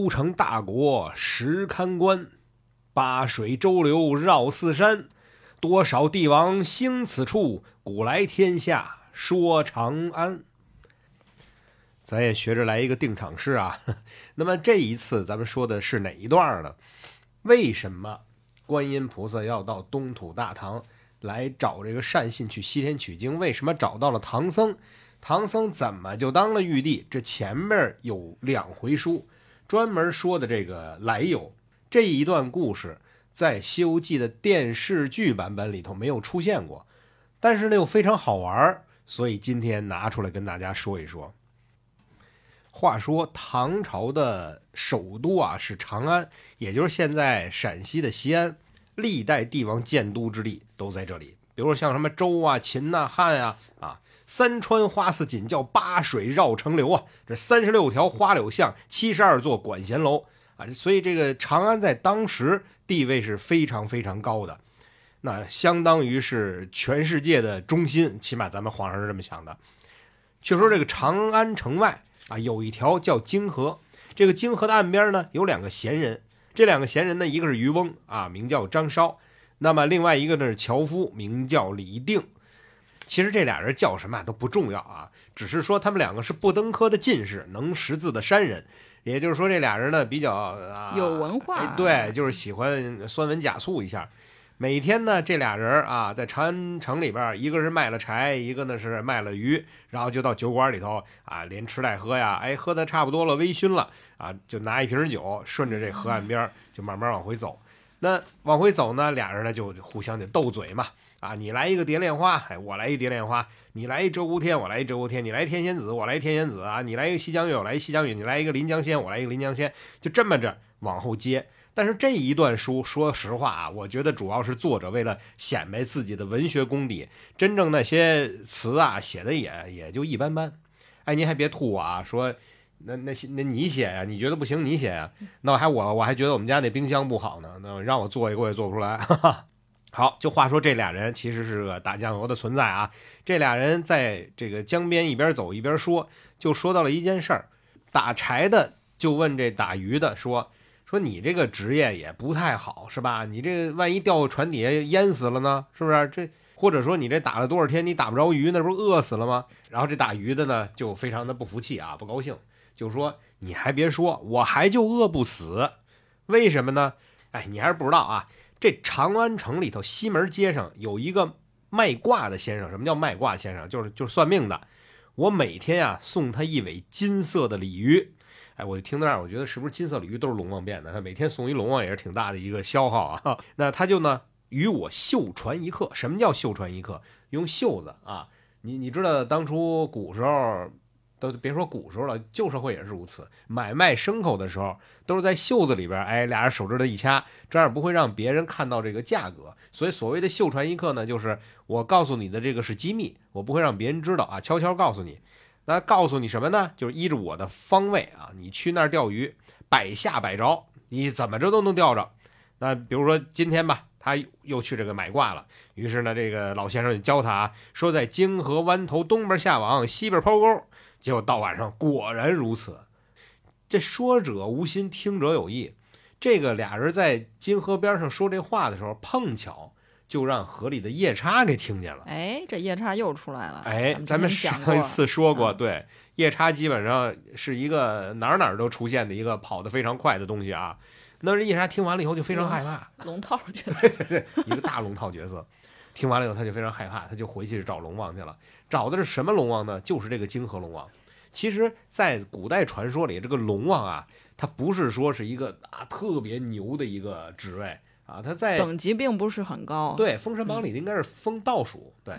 都城大国实堪观，八水周流绕四山，多少帝王兴此处，古来天下说长安。咱也学着来一个定场诗啊。那么这一次咱们说的是哪一段呢？为什么观音菩萨要到东土大唐来找这个善信去西天取经？为什么找到了唐僧？唐僧怎么就当了玉帝？这前面有两回书专门说的这个来由。这一段故事在《西游记》的电视剧版本里头没有出现过，但是呢又非常好玩，所以今天拿出来跟大家说一说。话说唐朝的首都啊是长安，也就是现在陕西的西安，历代帝王建都之地都在这里。比如说像什么周啊、秦呐、汉啊，啊，三川花似锦叫八水绕城流啊，这三十六条花柳巷，七十二座管弦楼啊，所以这个长安在当时地位是非常非常高的，那相当于是全世界的中心，起码咱们皇上是这么想的。据说这个长安城外。啊，有一条叫泾河，这个泾河的岸边呢，有两个闲人。这两个闲人呢，一个是渔翁啊，名叫张烧；那么另外一个呢是樵夫，名叫李定。其实这俩人叫什么都不重要啊，只是说他们两个是不登科的进士，能识字的山人。也就是说，这俩人呢比较啊有文化，对，就是喜欢酸文假醋一下。每天呢，这俩人啊，在长安城里边，一个是卖了柴，一个呢是卖了鱼，然后就到酒馆里头啊，连吃带喝呀，哎，喝的差不多了，微醺了啊，就拿一瓶酒，顺着这河岸边就慢慢往回走。那往回走呢，俩人呢就互相得斗嘴嘛，啊，你来一个蝶恋花，哎，我来一蝶恋花，你来一鹧鸪天，我来一鹧鸪天，你来天仙子，我来天仙子啊，你来一个西江月，我来一西江月，你来一个临江仙，我来一个临江仙，就这么着往后接。但是这一段书，说实话啊，我觉得主要是作者为了显摆自己的文学功底，真正那些词啊写的也也就一般般。哎，您还别吐我啊，说那那些那你写呀？你觉得不行，你写呀？那还我我还觉得我们家那冰箱不好呢，那让我做一个我也做不出来。好，就话说这俩人其实是个打酱油的存在啊。这俩人在这个江边一边走一边说，就说到了一件事儿，打柴的就问这打鱼的说。说你这个职业也不太好，是吧？你这万一掉船底下淹死了呢？是不是？这或者说你这打了多少天，你打不着鱼，那不是饿死了吗？然后这打鱼的呢，就非常的不服气啊，不高兴，就说你还别说，我还就饿不死，为什么呢？哎，你还是不知道啊。这长安城里头西门街上有一个卖卦的先生，什么叫卖卦先生？就是就是算命的。我每天呀送他一尾金色的鲤鱼。哎，我就听到这儿，我觉得是不是金色鲤鱼都是龙王变的？他每天送一龙王也是挺大的一个消耗啊。那他就呢与我绣传一刻。什么叫绣传一刻？用袖子啊。你你知道当初古时候都别说古时候了，旧社会也是如此。买卖牲口的时候都是在袖子里边，哎，俩人手指头一掐，这样不会让别人看到这个价格。所以所谓的袖传一刻呢，就是我告诉你的这个是机密，我不会让别人知道啊，悄悄告诉你。那告诉你什么呢？就是依着我的方位啊，你去那儿钓鱼，百下百着，你怎么着都能钓着。那比如说今天吧，他又去这个买卦了。于是呢，这个老先生就教他啊，说在泾河湾头东边下网，西边抛钩。结果到晚上果然如此。这说者无心，听者有意。这个俩人在金河边上说这话的时候，碰巧。就让河里的夜叉给听见了。哎，这夜叉又出来了。哎，咱们上一次说过，对，夜叉基本上是一个哪儿哪儿都出现的一个跑得非常快的东西啊。那这夜叉听完了以后就非常害怕，龙套角色，对对，一个大龙套角色。听完了以后他就非常害怕，他就回去找龙王去了。找的是什么龙王呢？就是这个泾河龙王。其实，在古代传说里，这个龙王啊，他不是说是一个啊特别牛的一个职位。啊，他在等级并不是很高，对，封神榜里应该是封倒数。对，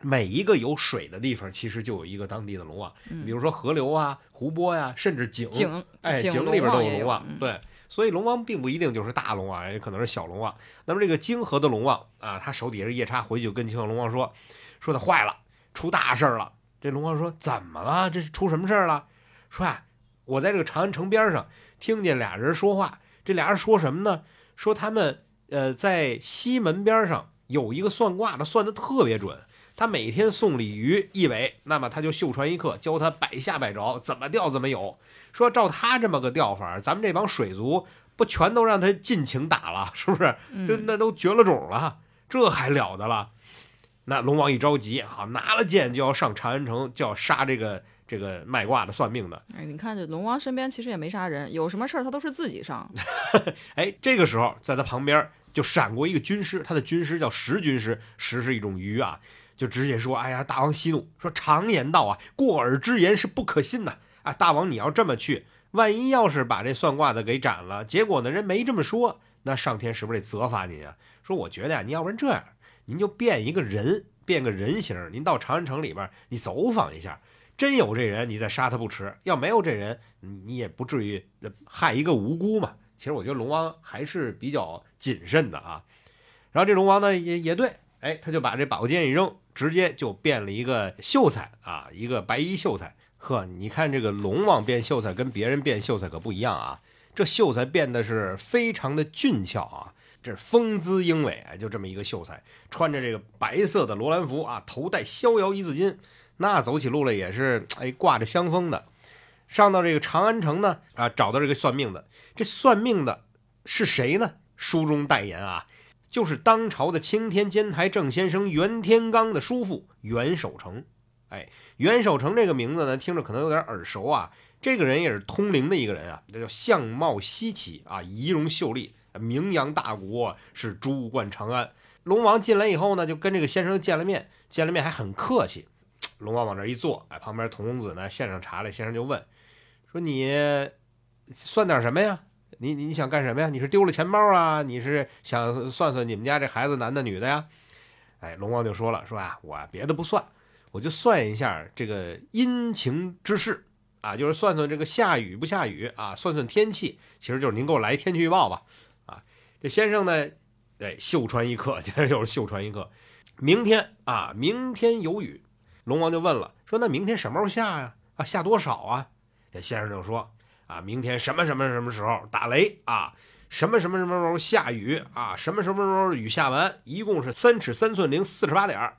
每一个有水的地方，其实就有一个当地的龙王。比如说河流啊、湖泊呀，甚至井，井，哎，井里边都有龙王。对，所以龙王并不一定就是大龙王，也可能是小龙王。那么这个泾河的龙王啊，他手底下是夜叉，回去就跟泾河龙王说，说他坏了，出大事了。这龙王说怎么了？这是出什么事儿了？说啊，我在这个长安城边上听见俩人说话，这俩人说什么呢？说他们呃在西门边上有一个算卦的，算的特别准。他每天送鲤鱼一尾，那么他就秀传一课，教他百下百着，怎么钓怎么有。说照他这么个钓法，咱们这帮水族不全都让他尽情打了，是不是？就嗯，那都绝了种了，这还了得了？那龙王一着急啊，拿了剑就要上长安城，就要杀这个这个卖卦的算命的。哎，你看这龙王身边其实也没啥人，有什么事儿他都是自己上。哎，这个时候在他旁边就闪过一个军师，他的军师叫石军师，石是一种鱼啊，就直接说：“哎呀，大王息怒，说常言道啊，过耳之言是不可信呐。啊，大王你要这么去，万一要是把这算卦的给斩了，结果呢人没这么说，那上天是不是得责罚您啊？说我觉得呀、你要不然这样，您就变一个人，变个人形，您到长安城里边你走访一下。”真有这人，你再杀他不迟；要没有这人，你也不至于害一个无辜嘛。其实我觉得龙王还是比较谨慎的啊。然后这龙王呢也也对，哎，他就把这宝剑一扔，直接就变了一个秀才啊，一个白衣秀才。呵，你看这个龙王变秀才跟别人变秀才可不一样啊，这秀才变的是非常的俊俏啊，这风姿英伟，啊，就这么一个秀才，穿着这个白色的罗兰服啊，头戴逍遥一字巾，那走起路来也是哎挂着香风的。上到这个长安城呢，啊，找到这个算命的。这算命的是谁呢？书中代言啊，就是当朝的青天监台正先生袁天罡的叔父袁守诚。哎，袁守诚这个名字呢，听着可能有点耳熟啊。这个人也是通灵的一个人啊，这叫相貌稀奇啊，仪容秀丽，名扬大国，是珠冠长安。龙王进来以后呢，就跟这个先生见了面，见了面还很客气。龙王往这一坐，哎，旁边童公子呢献上茶来，先生就问说：“你算点什么呀？你你你想干什么呀？你是丢了钱包啊？你是想算算你们家这孩子男的女的呀？”哎，龙王就说了：“说啊，我别的不算，我就算一下这个阴晴之势啊，就是算算这个下雨不下雨啊，算算天气，其实就是您给我来天气预报吧。”啊，这先生呢，哎，秀传一课，今儿又是秀传一课，明天啊，明天有雨。龙王就问了，说那明天什么时候下呀？啊，下多少啊？这先生就说啊，明天什么什么什么时候打雷啊？什么什么什么时候下雨啊？什么什么时候雨下完？一共是三尺三寸零四十八点。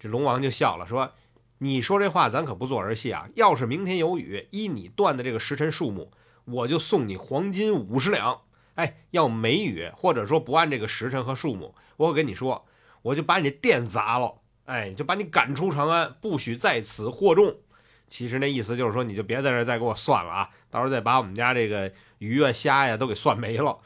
这龙王就笑了，说：“你说这话咱可不做儿戏啊！要是明天有雨，依你断的这个时辰数目，我就送你黄金五十两。哎，要没雨，或者说不按这个时辰和数目，我跟你说，我就把你这店砸了。”哎，就把你赶出长安，不许在此获众。其实那意思就是说，你就别在这再给我算了啊，到时候再把我们家这个鱼啊、虾呀都给算没了。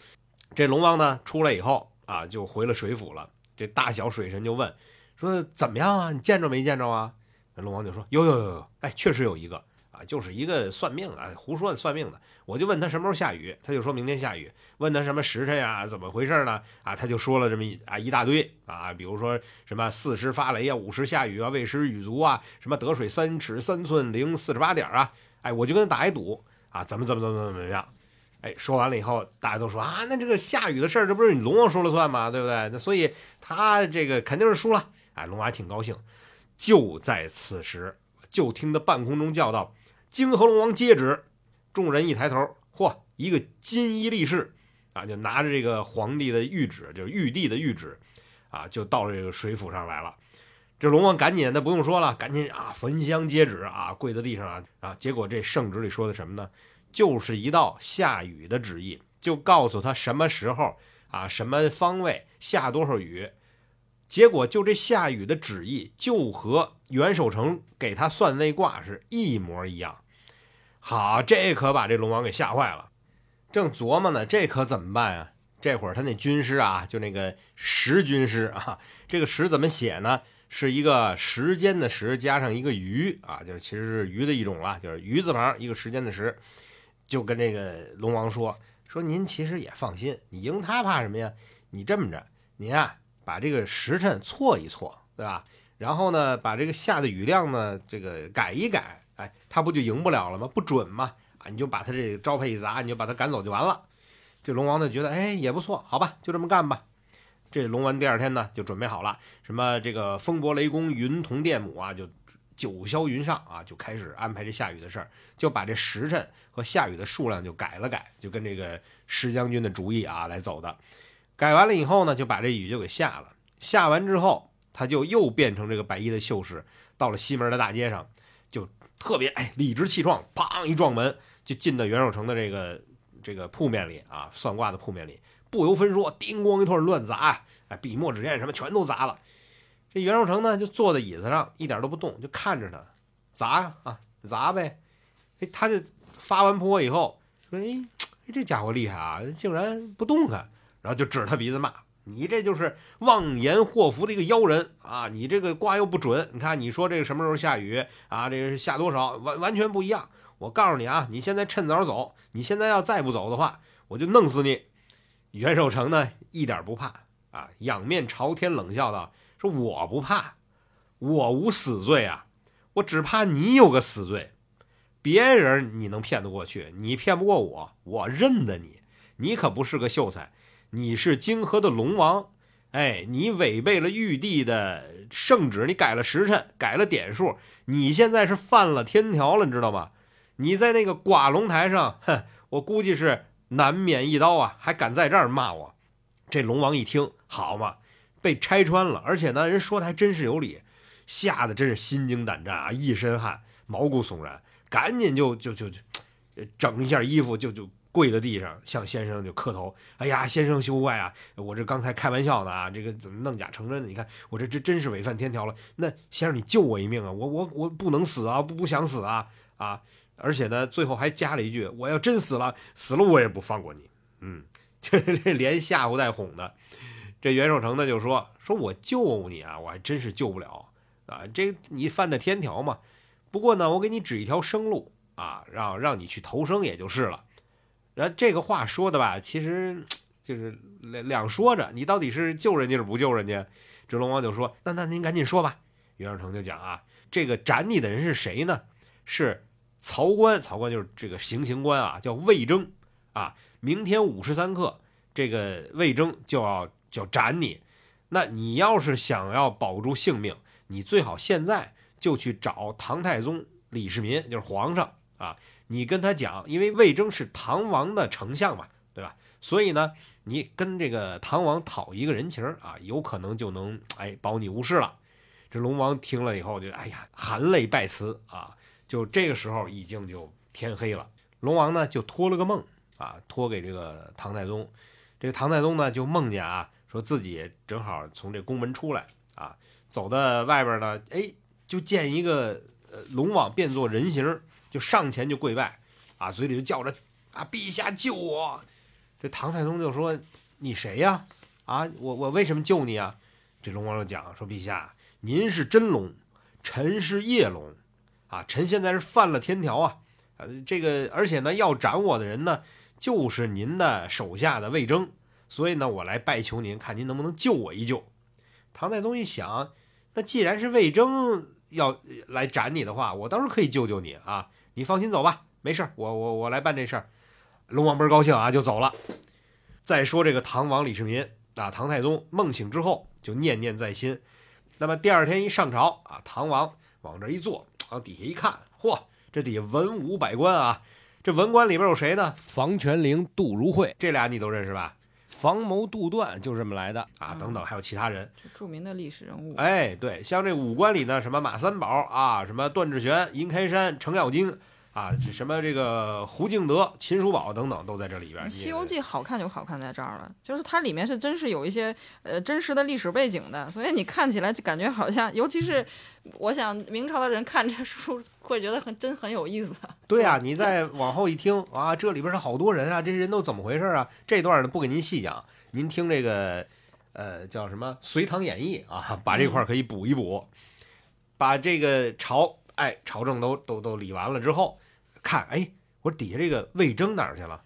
这龙王呢出来以后啊，就回了水府了。这大小水神就问说：“怎么样啊？你见着没见着啊？”龙王就说：“有有有有，哎，确实有一个啊，就是一个算命的，胡说的算命的。我就问他什么时候下雨，他就说明天下雨。问他什么时辰呀，怎么回事呢？啊，他就说了这么一啊一大堆啊，比如说什么四时发雷啊，五时下雨啊，未时雨足啊，什么得水三尺三寸零四十八点啊。哎，我就跟他打一赌啊，怎么怎么怎么怎么样。哎，说完了以后，大家都说啊，那这个下雨的事儿，这不是你龙王说了算吗？对不对？那所以他这个肯定是输了。哎，龙王还挺高兴。就在此时，就听得半空中叫道：“泾河龙王接旨！”众人一抬头，嚯，一个金衣力士啊，就拿着这个皇帝的谕旨，就是玉帝的谕旨啊，就到了这个水府上来了。这龙王赶紧，那不用说了，赶紧啊，焚香接旨啊，跪在地上啊啊！结果这圣旨里说的什么呢？就是一道下雨的旨意，就告诉他什么时候啊，什么方位下多少雨。结果就这下雨的旨意，就和袁守诚给他算那卦是一模一样。好，这可把这龙王给吓坏了，正琢磨呢，这可怎么办呀？这会儿他那军师啊，就那个石军师啊，这个石怎么写呢？是一个时间的时加上一个鱼啊，就是其实是鱼的一种了，就是鱼字旁一个时间的时，就跟这个龙王说说您其实也放心，你赢他怕什么呀？你这么着，您啊把这个时辰错一错，对吧？然后呢，把这个下的雨量呢这个改一改，哎，他不就赢不了了吗？不准嘛啊，你就把他这招牌一砸，你就把他赶走就完了。这龙王呢觉得哎也不错，好吧，就这么干吧。这龙王第二天呢就准备好了，什么这个风伯雷公云同电母啊，就九霄云上啊，就开始安排这下雨的事儿，就把这时辰和下雨的数量就改了改，就跟这个石将军的主意啊来走的。改完了以后呢，就把这雨就给下了。下完之后，他就又变成这个白衣的秀士，到了西门的大街上，特别哎理直气壮，砰一撞门就进到袁守诚的这个这个铺面里啊，算卦的铺面里，不由分说，叮咣一通乱砸，哎，笔墨纸砚什么全都砸了。这袁守诚呢，就坐在椅子上，一点都不动，就看着他砸呀啊，砸呗。哎，他就发完泼以后说：“哎，这家伙厉害啊，竟然不动弹。”然后就指他鼻子骂：“你这就是妄言祸福的一个妖人啊！你这个卦又不准，你看你说这个什么时候下雨啊？这个下多少，完完全不一样。我告诉你啊，你现在趁早走，你现在要再不走的话，我就弄死你。”袁守诚呢，一点不怕啊，仰面朝天冷笑道。说我不怕，我无死罪啊，我只怕你有个死罪。别人你能骗得过去，你骗不过我，我认得你。你可不是个秀才，你是泾河的龙王。哎，你违背了玉帝的圣旨，你改了时辰，改了点数，你现在是犯了天条了，你知道吗？你在那个挂龙台上，哼，我估计是难免一刀啊，还敢在这儿骂我。这龙王一听，好嘛。被拆穿了，而且呢，人说的还真是有理，吓得真是心惊胆战啊，一身汗，毛骨悚然，赶紧就就就就整一下衣服，就就跪在地上，向先生就磕头。哎呀，先生休怪啊，我这刚才开玩笑呢啊，这个怎么弄假成真的？你看我这这真是违反天条了。那先生你救我一命啊，我我我不能死啊，不不想死啊啊！而且呢，最后还加了一句，我要真死了，死了我也不放过你。嗯，这这连吓唬带哄的。这袁守诚呢就说：“说我救你啊，我还真是救不了啊！这你犯的天条嘛。不过呢，我给你指一条生路啊，让让你去投生也就是了。然后这个话说的吧，其实就是两两说着，你到底是救人家是不救人家？”这龙王就说：“那那您赶紧说吧。”袁绍成就讲啊：“这个斩你的人是谁呢？是曹官，曹官就是这个行刑官啊，叫魏征啊。明天午时三刻，这个魏征就要。”就斩你，那你要是想要保住性命，你最好现在就去找唐太宗李世民，就是皇上啊，你跟他讲，因为魏征是唐王的丞相嘛，对吧？所以呢，你跟这个唐王讨一个人情啊，有可能就能哎保你无事了。这龙王听了以后就哎呀，含泪拜辞啊。就这个时候已经就天黑了，龙王呢就托了个梦啊，托给这个唐太宗。这个唐太宗呢就梦见啊。说自己正好从这宫门出来啊，走到外边呢，哎，就见一个呃龙王变作人形，就上前就跪拜啊，嘴里就叫着啊，陛下救我！这唐太宗就说：“你谁呀？啊，我我为什么救你啊？”这龙王就讲说：“陛下，您是真龙，臣是夜龙啊，臣现在是犯了天条啊，呃，这个而且呢，要斩我的人呢，就是您的手下的魏征。”所以呢，我来拜求您，看您能不能救我一救。唐太宗一想，那既然是魏征要来斩你的话，我倒是可以救救你啊！你放心走吧，没事儿，我我我来办这事儿。龙王倍儿高兴啊，就走了。再说这个唐王李世民啊，唐太宗梦醒之后就念念在心。那么第二天一上朝啊，唐王往这一坐，往底下一看，嚯，这底下文武百官啊，这文官里边有谁呢？房玄龄、杜如晦，这俩你都认识吧？房谋杜断就这么来的啊，等等，还有其他人，著名的历史人物。哎，对，像这五官里呢，什么马三宝啊，什么段志玄、殷开山、程咬金啊，什么这个胡敬德、秦叔宝等等，都在这里边。《西游记》好看就好看在这儿了，就是它里面是真是有一些呃真实的历史背景的，所以你看起来就感觉好像，尤其是我想明朝的人看这书会觉得很真很有意思。对啊，你再往后一听啊，这里边是好多人啊，这些人都怎么回事啊？这段呢不给您细讲，您听这个，呃，叫什么《隋唐演义》啊，把这块可以补一补。把这个朝，哎，朝政都都都理完了之后，看，哎，我底下这个魏征哪儿去了？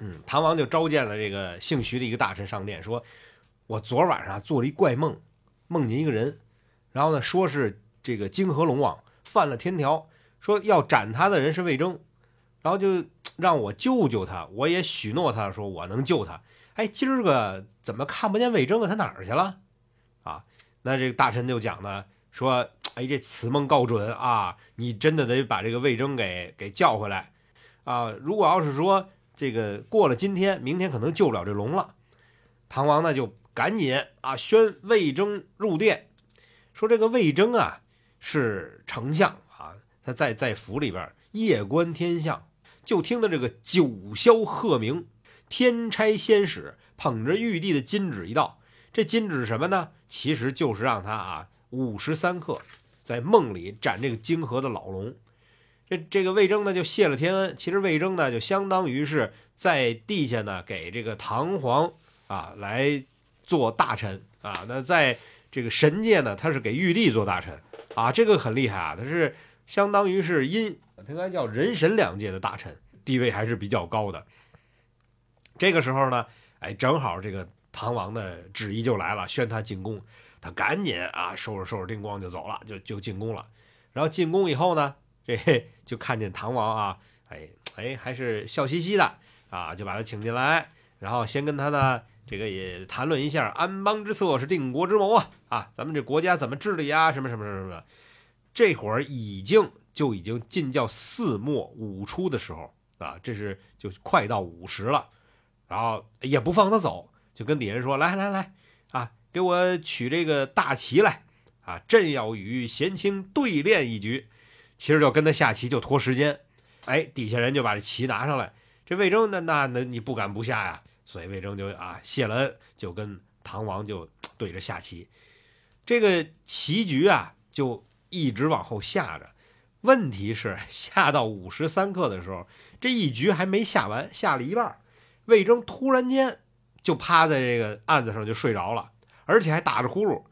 嗯，唐王就召见了这个姓徐的一个大臣上殿，说，我昨晚上做了一怪梦，梦见一个人，然后呢，说是这个泾河龙王犯了天条。说要斩他的人是魏征，然后就让我救救他，我也许诺他说我能救他。哎，今儿个怎么看不见魏征啊？他哪儿去了？啊，那这个大臣就讲呢，说，哎，这此梦告准啊，你真的得把这个魏征给给叫回来啊。如果要是说这个过了今天，明天可能救不了这龙了。唐王呢就赶紧啊宣魏征入殿说这个魏征啊是丞相啊，他在在府里边夜观天象，就听到这个九霄鹤鸣，天差仙使捧着玉帝的金旨一道。这金旨什么呢？其实就是让他啊午时三刻在梦里斩这个泾河的老龙。这这个魏征呢就谢了天恩。其实魏征呢就相当于是在地下呢给这个唐皇啊来做大臣啊。那在这个神界呢，他是给玉帝做大臣啊，这个很厉害啊，他是相当于是阴，他应该叫人神两界的大臣，地位还是比较高的。这个时候呢，哎，正好这个唐王的旨意就来了，宣他进宫，他赶紧啊收拾收拾叮咣就走了，就就进宫了。然后进宫以后呢，这就看见唐王啊，哎哎还是笑嘻嘻的啊，就把他请进来，然后先跟他呢。这个也谈论一下安邦之策是定国之谋啊啊，咱们这国家怎么治理呀？什么什么什么什么，这会儿已经就已经进教四末五初的时候啊，这是就快到午时了，然后也不放他走，就跟底下人说：“来来来，给我取这个大旗来啊，朕要与贤卿对练一局。”其实就跟他下棋就拖时间，哎，底下人就把这棋拿上来，这魏征那那那你不敢不下呀。所以魏征就啊谢了恩，就跟唐王就对着下棋，这个棋局啊就一直往后下着。问题是下到午时三刻的时候，这一局还没下完，下了一半，魏征突然间就趴在这个案子上就睡着了，而且还打着呼噜。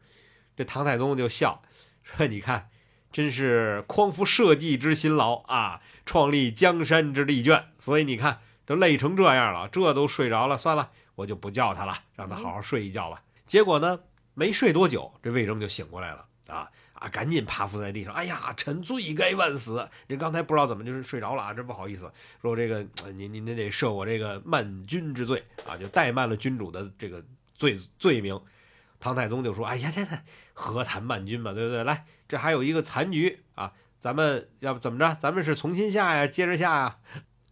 这唐太宗就笑说：“你看，真是匡扶社稷之辛劳啊，创立江山之利卷。所以你看。”都累成这样了，这都睡着了，算了，我就不叫他了，让他好好睡一觉吧。结果呢，没睡多久，这魏征就醒过来了，啊啊，赶紧趴伏在地上，哎呀，臣罪该万死！这刚才不知道怎么就是睡着了啊，真不好意思，说这个您您您得赦我这个慢君之罪啊，就怠慢了君主的这个罪罪名。唐太宗就说：“哎呀，这何谈慢君嘛，对不对？来，这还有一个残局啊，咱们要不怎么着？咱们是重新下呀，接着下呀。”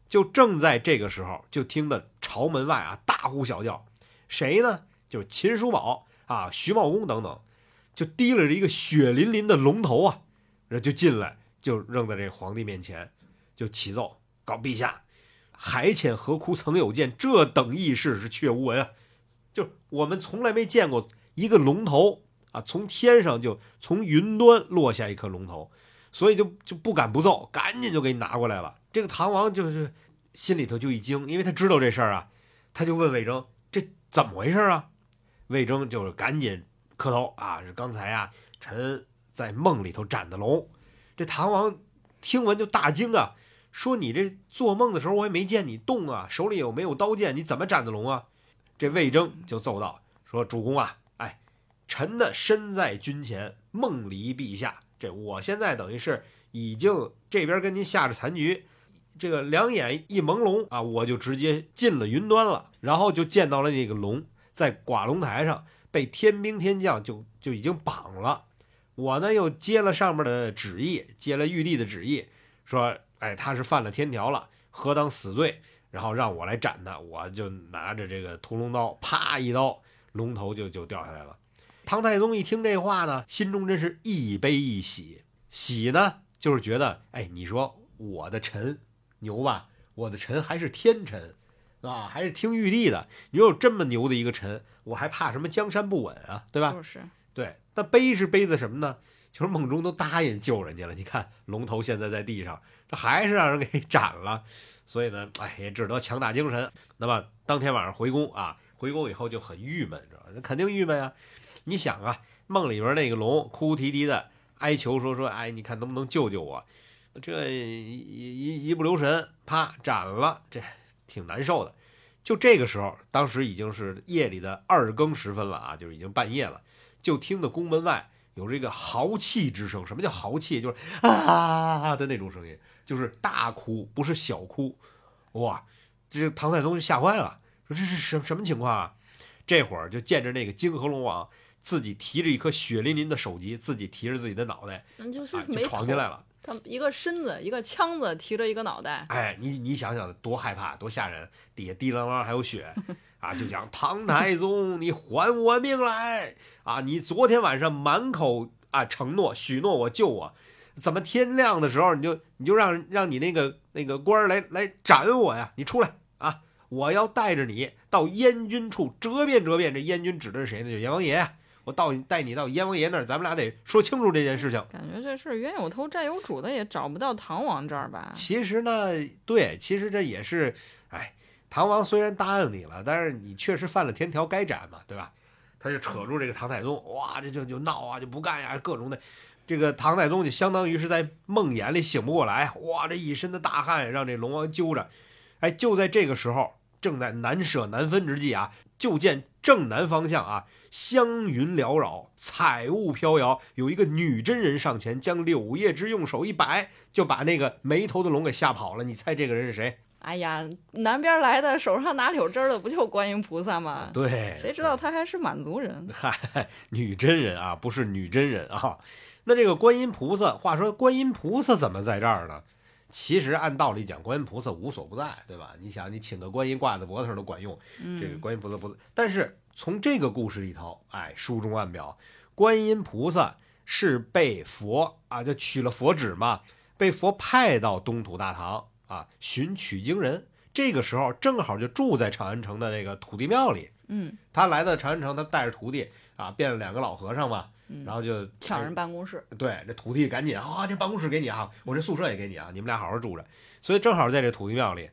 就正在这个时候，就听得朝门外啊大呼小叫，谁呢？就是秦叔宝啊、徐茂公等等，就提了一个血淋淋的龙头啊，然后就进来，就扔在这皇帝面前，就启奏告陛下：海浅何枯曾有见，这等异事是却无闻啊！就我们从来没见过一个龙头啊，从天上就从云端落下一颗龙头，所以就就不敢不奏，赶紧就给你拿过来了。这个唐王就是心里头就一惊，因为他知道这事儿啊，他就问魏征：“这怎么回事啊？”魏征就是赶紧磕头啊，是刚才啊，臣在梦里头斩的龙。这唐王听闻就大惊啊，说：“你这做梦的时候我也没见你动啊，手里有没有刀剑？你怎么斩的龙啊？”这魏征就奏道：“说主公啊，臣的身在军前，梦离陛下，这我现在等于是已经这边跟您下着残局。”这个两眼一朦胧啊，我就直接进了云端了，然后就见到了那个龙在寡龙台上被天兵天将就就已经绑了。我呢又接了上面的旨意，接了玉帝的旨意，说，哎，他是犯了天条了，何当死罪，然后让我来斩他。我就拿着这个屠龙刀，啪一刀，龙头就就掉下来了。唐太宗一听这话呢，心中真是一悲一喜，喜呢就是觉得，哎，你说我的臣。牛吧，我的臣还是天臣，啊，还是听玉帝的。你说有这么牛的一个臣，我还怕什么江山不稳啊？对吧？就是，对。那悲是悲的什么呢？就是梦中都答应救人家了，你看龙头现在在地上，这还是让人给 斩了。所以呢，哎，也只得强打精神。那么当天晚上回宫啊，回宫以后就很郁闷，知道吧？那肯定郁闷啊。你想啊，梦里边那个龙哭哭啼啼的哀求说说，哎，你看能不能救救我？这一一一不留神，啪斩了，这挺难受的。就这个时候，当时已经是夜里的二更时分了啊，就是已经半夜了。就听到宫门外有这个豪气之声。什么叫豪气？就是啊的那种声音，就是大哭，不是小哭。哇，这唐太宗就吓坏了，说这是什什么情况啊？这会儿就见着那个泾河龙王自己提着一颗血淋淋的首级，自己提着自己的脑袋，那就是就闯进来了。他一个身子，一个枪子提着一个脑袋，哎，你你想想多害怕，多吓人！底下滴啷啷还有血 啊，就讲唐太宗，你还我命来啊！你昨天晚上满口啊承诺许诺我救我，怎么天亮的时候你就你就让让你那个那个官儿来来斩我呀？你出来啊！我要带着你到燕军处折辩折辩。这燕军指的是谁呢？就阎王爷。我到带你到阎王爷那儿，咱们俩得说清楚这件事情。感觉这事冤有头债有主的，也找不到唐王这儿吧？其实呢，对，其实这也是，哎，唐王虽然答应你了，但是你确实犯了天条，该斩嘛，对吧？他就扯住这个唐太宗，哇，这就就闹啊，就不干呀，各种的。这个唐太宗就相当于是在梦魇里醒不过来，哇，这一身的大汗让这龙王揪着。哎，就在这个时候，正在难舍难分之际啊，就见正南方向啊。香云缭绕，彩雾飘摇，有一个女真人上前，将柳叶枝用手一摆，就把那个没头的龙给吓跑了。你猜这个人是谁？哎呀，南边来的，手上拿柳枝的，不就观音菩萨吗？对，谁知道他还是满族人？嗨，女真人啊，不是女真人啊。那这个观音菩萨，话说观音菩萨怎么在这儿呢？其实按道理讲，观音菩萨无所不在，对吧？你想，你请个观音挂在脖子上都管用，这个观音菩萨不在，但是。从这个故事里头，哎，书中暗表，观音菩萨是被佛啊，就取了佛旨嘛，被佛派到东土大唐啊，寻取经人。这个时候正好就住在长安城的那个土地庙里。嗯，他来到长安城，他带着徒弟啊，变了两个老和尚嘛，然后就抢人办公室。对，这土地赶紧啊，这办公室给你啊，我这宿舍也给你啊，你们俩好好住着。所以正好在这土地庙里，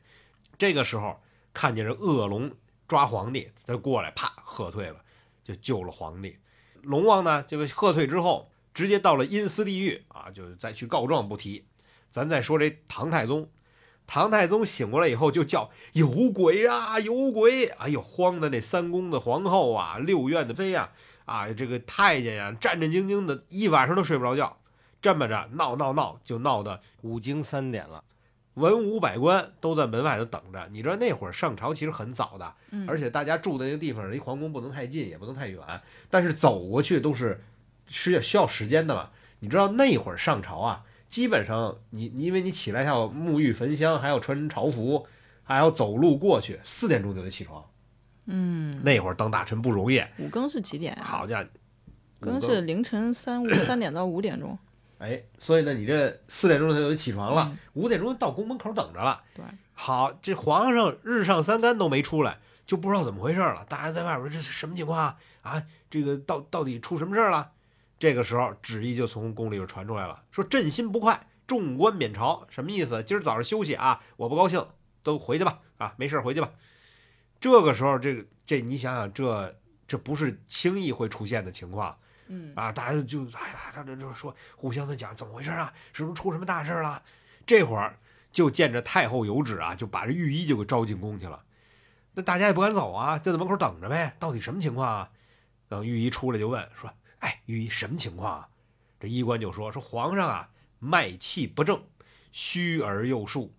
这个时候看见这恶龙。抓皇帝，他过来，啪，喝退了，就救了皇帝。龙王呢，就被喝退之后，直接到了阴司地狱啊，就再去告状不提。咱再说这唐太宗，唐太宗醒过来以后就叫有鬼啊，有鬼！哎呦，慌的那三宫的皇后啊，六院的妃呀，啊，这个太监呀，战战兢兢的，一晚上都睡不着觉。这么着闹闹闹，就闹到五更三点了。文武百官都在门外头等着。你知道那会儿上朝其实很早的，而且大家住的那个地方离皇宫不能太近，也不能太远，但是走过去都是是需要时间的嘛。你知道那会儿上朝啊，基本上你因为你起来要沐浴焚香，还要穿朝服，还要走路过去，四点钟就得起床。嗯，那会儿当大臣不容易。五更是几点啊？好家伙，五更是凌晨三五 三点到五点钟。哎，所以呢，你这四点钟他就得起床了，五点钟到宫门口等着了。对，好，这皇上日上三竿都没出来，就不知道怎么回事了。大家在外边，这是什么情况啊？啊，这个到到底出什么事了？这个时候旨意就从宫里边传出来了，说朕心不快，众官免朝，什么意思？今儿早上休息啊，我不高兴，都回去吧。啊，没事回去吧。这个时候，这个这你想想，这这不是轻易会出现的情况。嗯啊，大家就哎呀，他这就说互相的讲怎么回事啊？是不是出什么大事了？这会儿就见着太后有旨啊，就把这御医就给招进宫去了。那大家也不敢走啊，就在门口等着呗。到底什么情况啊？等御医出来就问说：“哎，御医什么情况啊？”这医官就说：“说皇上啊，脉气不正，虚而又数。”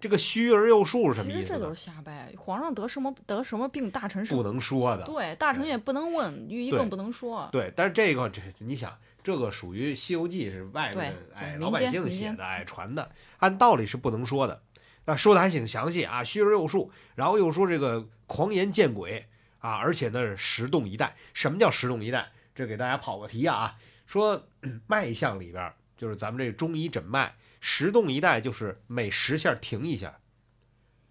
这个虚而又数是什么意思？这都是瞎掰。皇上得什么得什么病，大臣是不能说的。对，大臣也不能问，御医更不能说。对，但是这个这你想，这个属于《西游记》是外面哎老百姓写的哎传的，按道理是不能说的。那说的还挺详细啊，虚而又数，然后又说这个狂言见鬼啊，而且呢是十动一带。什么叫十动一带？这给大家跑个题啊，说 脉象里边就是咱们这中医诊脉。十动一带就是每十下停一下，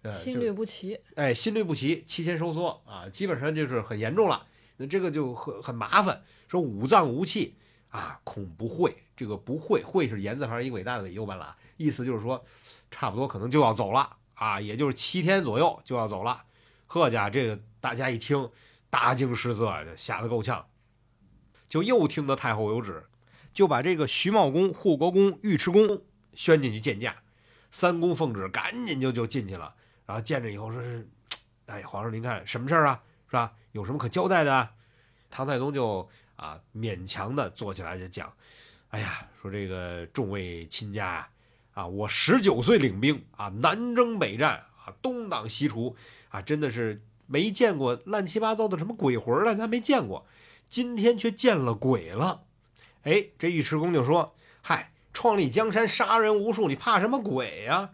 呃，心律不齐，哎，心律不齐，气前收缩啊，基本上就是很严重了。那这个就很很麻烦。说五脏无气啊，恐不会。这个不会，会是言字旁一个伟大的伟右半拉，意思就是说，差不多可能就要走了啊，也就是七天左右就要走了。贺家这个大家一听，大惊失色，吓得够呛。就又听得太后有旨，就把这个徐茂公、护国公、尉迟恭。宣进去见驾，三公奉旨，赶紧就就进去了。然后见着以后说是，哎，皇上您看什么事儿啊？是吧？有什么可交代的？唐太宗就啊勉强的坐起来就讲，哎呀，说这个众位亲家呀，啊，我十九岁领兵啊，南征北战啊，东挡西除啊，真的是没见过乱七八糟的什么鬼魂了，咱没见过，今天却见了鬼了。哎，这尉迟恭就说，嗨。创立江山，杀人无数，你怕什么鬼呀？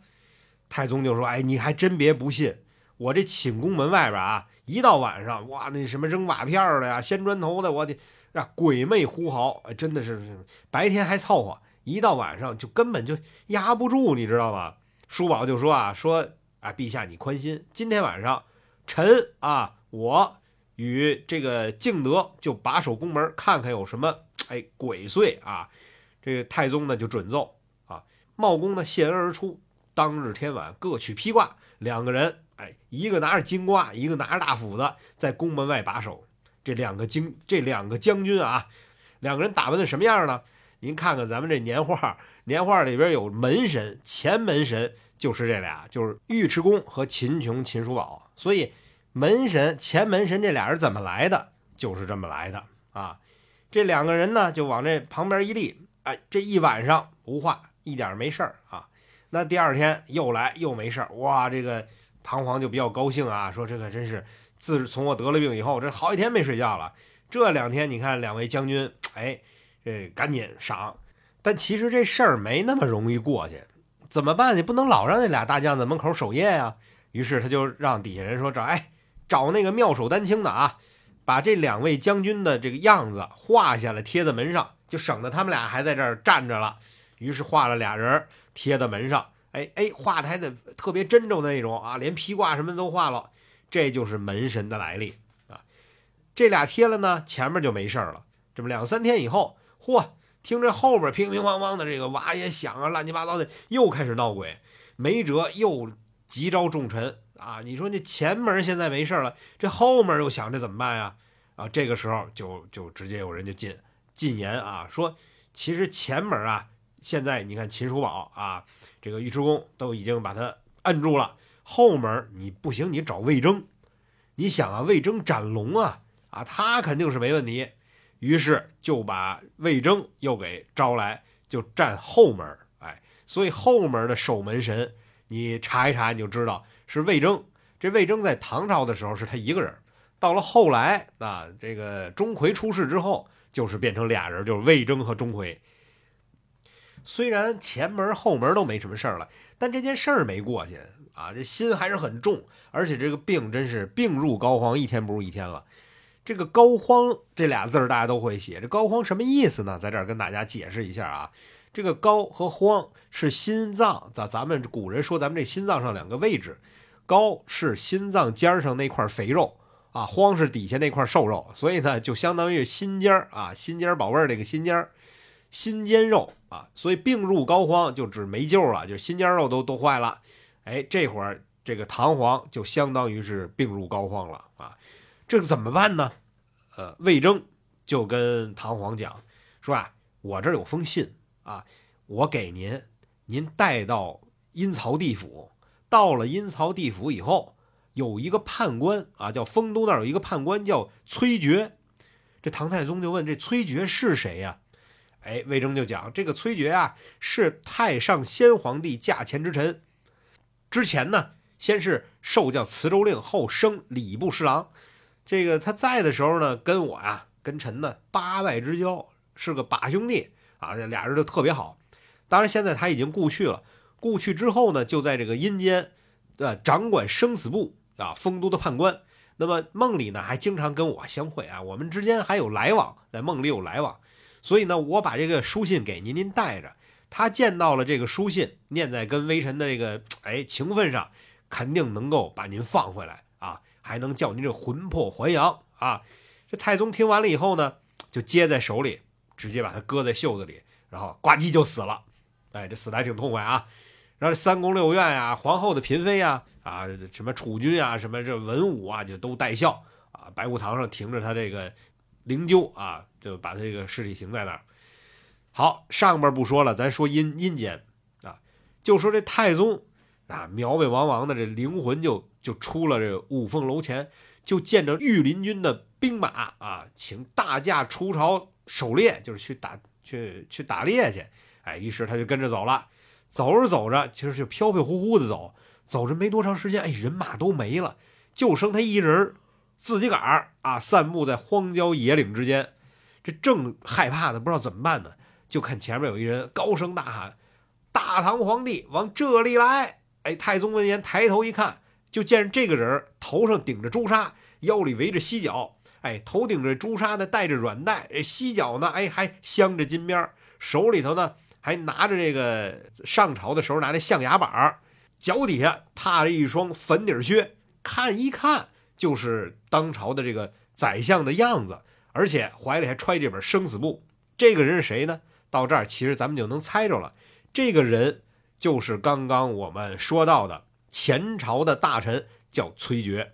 太宗就说：“哎，你还真别不信，我这寝宫门外边啊，一到晚上，哇，那什么扔瓦片的呀，掀砖头的，我的啊，鬼魅呼嚎，哎，真的是白天还凑合，一到晚上就根本就压不住，你知道吗？”叔宝就说：“啊，说啊，陛下你宽心，今天晚上臣啊，我与这个敬德就把守宫门，看看有什么哎鬼祟啊。”这个太宗呢就准奏啊，茂公呢谢恩而出。当日天晚，各取披挂，两个人，哎，一个拿着金瓜，一个拿着大斧子，在宫门外把守。这两个将，这两个将军啊，两个人打扮的什么样呢？您看看咱们这年画，年画里边有门神，前门神就是这俩，就是尉迟恭和秦琼、秦叔宝。所以门神、前门神这俩人怎么来的？就是这么来的啊。这两个人呢，就往这旁边一立，哎，这一晚上无话，一点没事儿啊。那第二天又来又没事儿，哇，这个唐皇就比较高兴啊，说这个真是自从我得了病以后，这好几天没睡觉了。这两天你看两位将军，哎，这赶紧赏。但其实这事儿没那么容易过去，怎么办？你不能老让那俩大将在门口守夜呀。于是他就让底下人说找，哎，找那个妙手丹青的啊，把这两位将军的这个样子画下来贴在门上，就省得他们俩还在这儿站着了。于是画了俩人贴在门上，哎哎，画的还得特别真着那种啊，连披挂什么都画了，这就是门神的来历啊。这俩贴了呢，前面就没事了。这么两三天以后，嚯，听着后边乒乒乓乓的这个瓦也响啊，乱七八糟的又开始闹鬼，没辙，又急召重臣啊。你说那前门现在没事了，这后门又想这怎么办呀？啊，这个时候就就直接有人就进进言啊，说其实前门啊。现在你看秦叔宝啊，这个尉迟恭都已经把他摁住了。后门你不行，你找魏征。你想啊，魏征斩龙啊，啊，他肯定是没问题。于是就把魏征又给招来，就站后门。哎，所以后门的守门神，你查一查你就知道是魏征。这魏征在唐朝的时候是他一个人，到了后来啊，这个钟馗出世之后，就是变成俩人，就是魏征和钟馗。虽然前门后门都没什么事儿了，但这件事儿没过去啊，这心还是很重。而且这个病真是病入膏肓，一天不如一天了。这个膏肓这俩字儿大家都会写，这膏肓什么意思呢？在这儿跟大家解释一下啊。这个膏和肓是心脏，咱咱们古人说咱们这心脏上两个位置，膏是心脏尖上那块肥肉啊，肓是底下那块瘦肉，所以呢就相当于心尖儿啊，心尖宝贝儿这个心尖儿。心尖肉啊，所以病入膏肓就指没救了，就是心尖肉都都坏了。哎，这会儿这个唐皇就相当于是病入膏肓了啊，这个怎么办呢？呃，魏征就跟唐皇讲说啊，我这有封信啊，我给您，您带到阴曹地府。到了阴曹地府以后，有一个判官啊，叫丰都那儿有一个判官叫崔珏。这唐太宗就问这崔珏是谁呀？哎，魏征就讲这个崔珏啊，是太上先皇帝驾前之臣。之前呢，先是受教磁州令，后升礼部侍郎。这个他在的时候呢，跟我呀，跟臣呢八拜之交，是个把兄弟啊，这俩人就特别好。当然，现在他已经故去了。故去之后呢，就在这个阴间，呃，掌管生死簿啊，丰都的判官。那么梦里呢，还经常跟我相会啊，我们之间还有来往，在梦里有来往。所以呢，我把这个书信给您，您带着。他见到了这个书信，念在跟微臣的这个哎情分上，肯定能够把您放回来啊，还能叫您这魂魄还阳啊。这太宗听完了以后呢，就接在手里，直接把它搁在袖子里，然后呱唧就死了。哎，这死的还挺痛快啊。然后这三宫六院呀，皇后的嫔妃呀，啊什么楚军啊，什么这文武啊，就都带孝啊。白虎堂上停着他这个灵柩啊。就把他这个尸体停在那儿。好，上边不说了，咱说阴阴间啊，就说这太宗啊，苗苗王王的这灵魂就就出了这个五凤楼前，就见着御林军的兵马啊，请大驾出朝狩猎，就是去打去去打猎去。哎，于是他就跟着走了，走着走着，其实就飘飘忽忽的走，走着没多长时间，哎，人马都没了，就剩他一人自己个儿啊，散步在荒郊野岭之间。这正害怕呢，不知道怎么办呢，就看前面有一人高声大喊：“大唐皇帝往这里来！”哎，太宗闻言抬头一看，就见这个人头上顶着朱砂，腰里围着犀角，哎，头顶着朱砂呢，带着软带，哎，犀角呢，哎，还镶着金边手里头呢还拿着这个上朝的时候拿着象牙板脚底下踏着一双粉底靴，看一看就是当朝的这个宰相的样子，而且怀里还揣这本生死簿。这个人是谁呢？到这儿其实咱们就能猜着了，这个人。就是刚刚我们说到的前朝的大臣叫崔珏，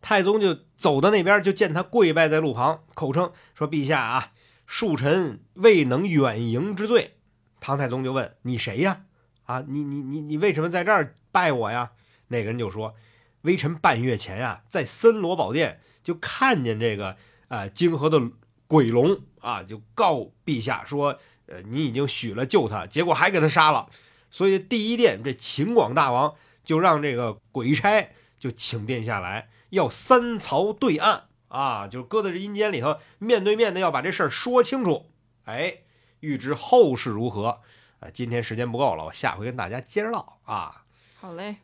太宗就走到那边，就见他跪拜在路旁，口称说：“陛下啊，恕臣未能远迎之罪。”唐太宗就问：“你谁呀？啊，你你你你为什么在这儿拜我呀？”那个人就说：“微臣半月前呀，在森罗宝殿就看见这个啊泾河的鬼龙啊，就告陛下说，呃，你已经许了救他，结果还给他杀了。”所以第一殿这秦广大王就让这个鬼差就请殿下来，要三曹对案啊，就搁在这阴间里头，面对面的要把这事儿说清楚。哎，欲知后事如何，啊，今天时间不够了，我下回跟大家接着唠啊。好嘞。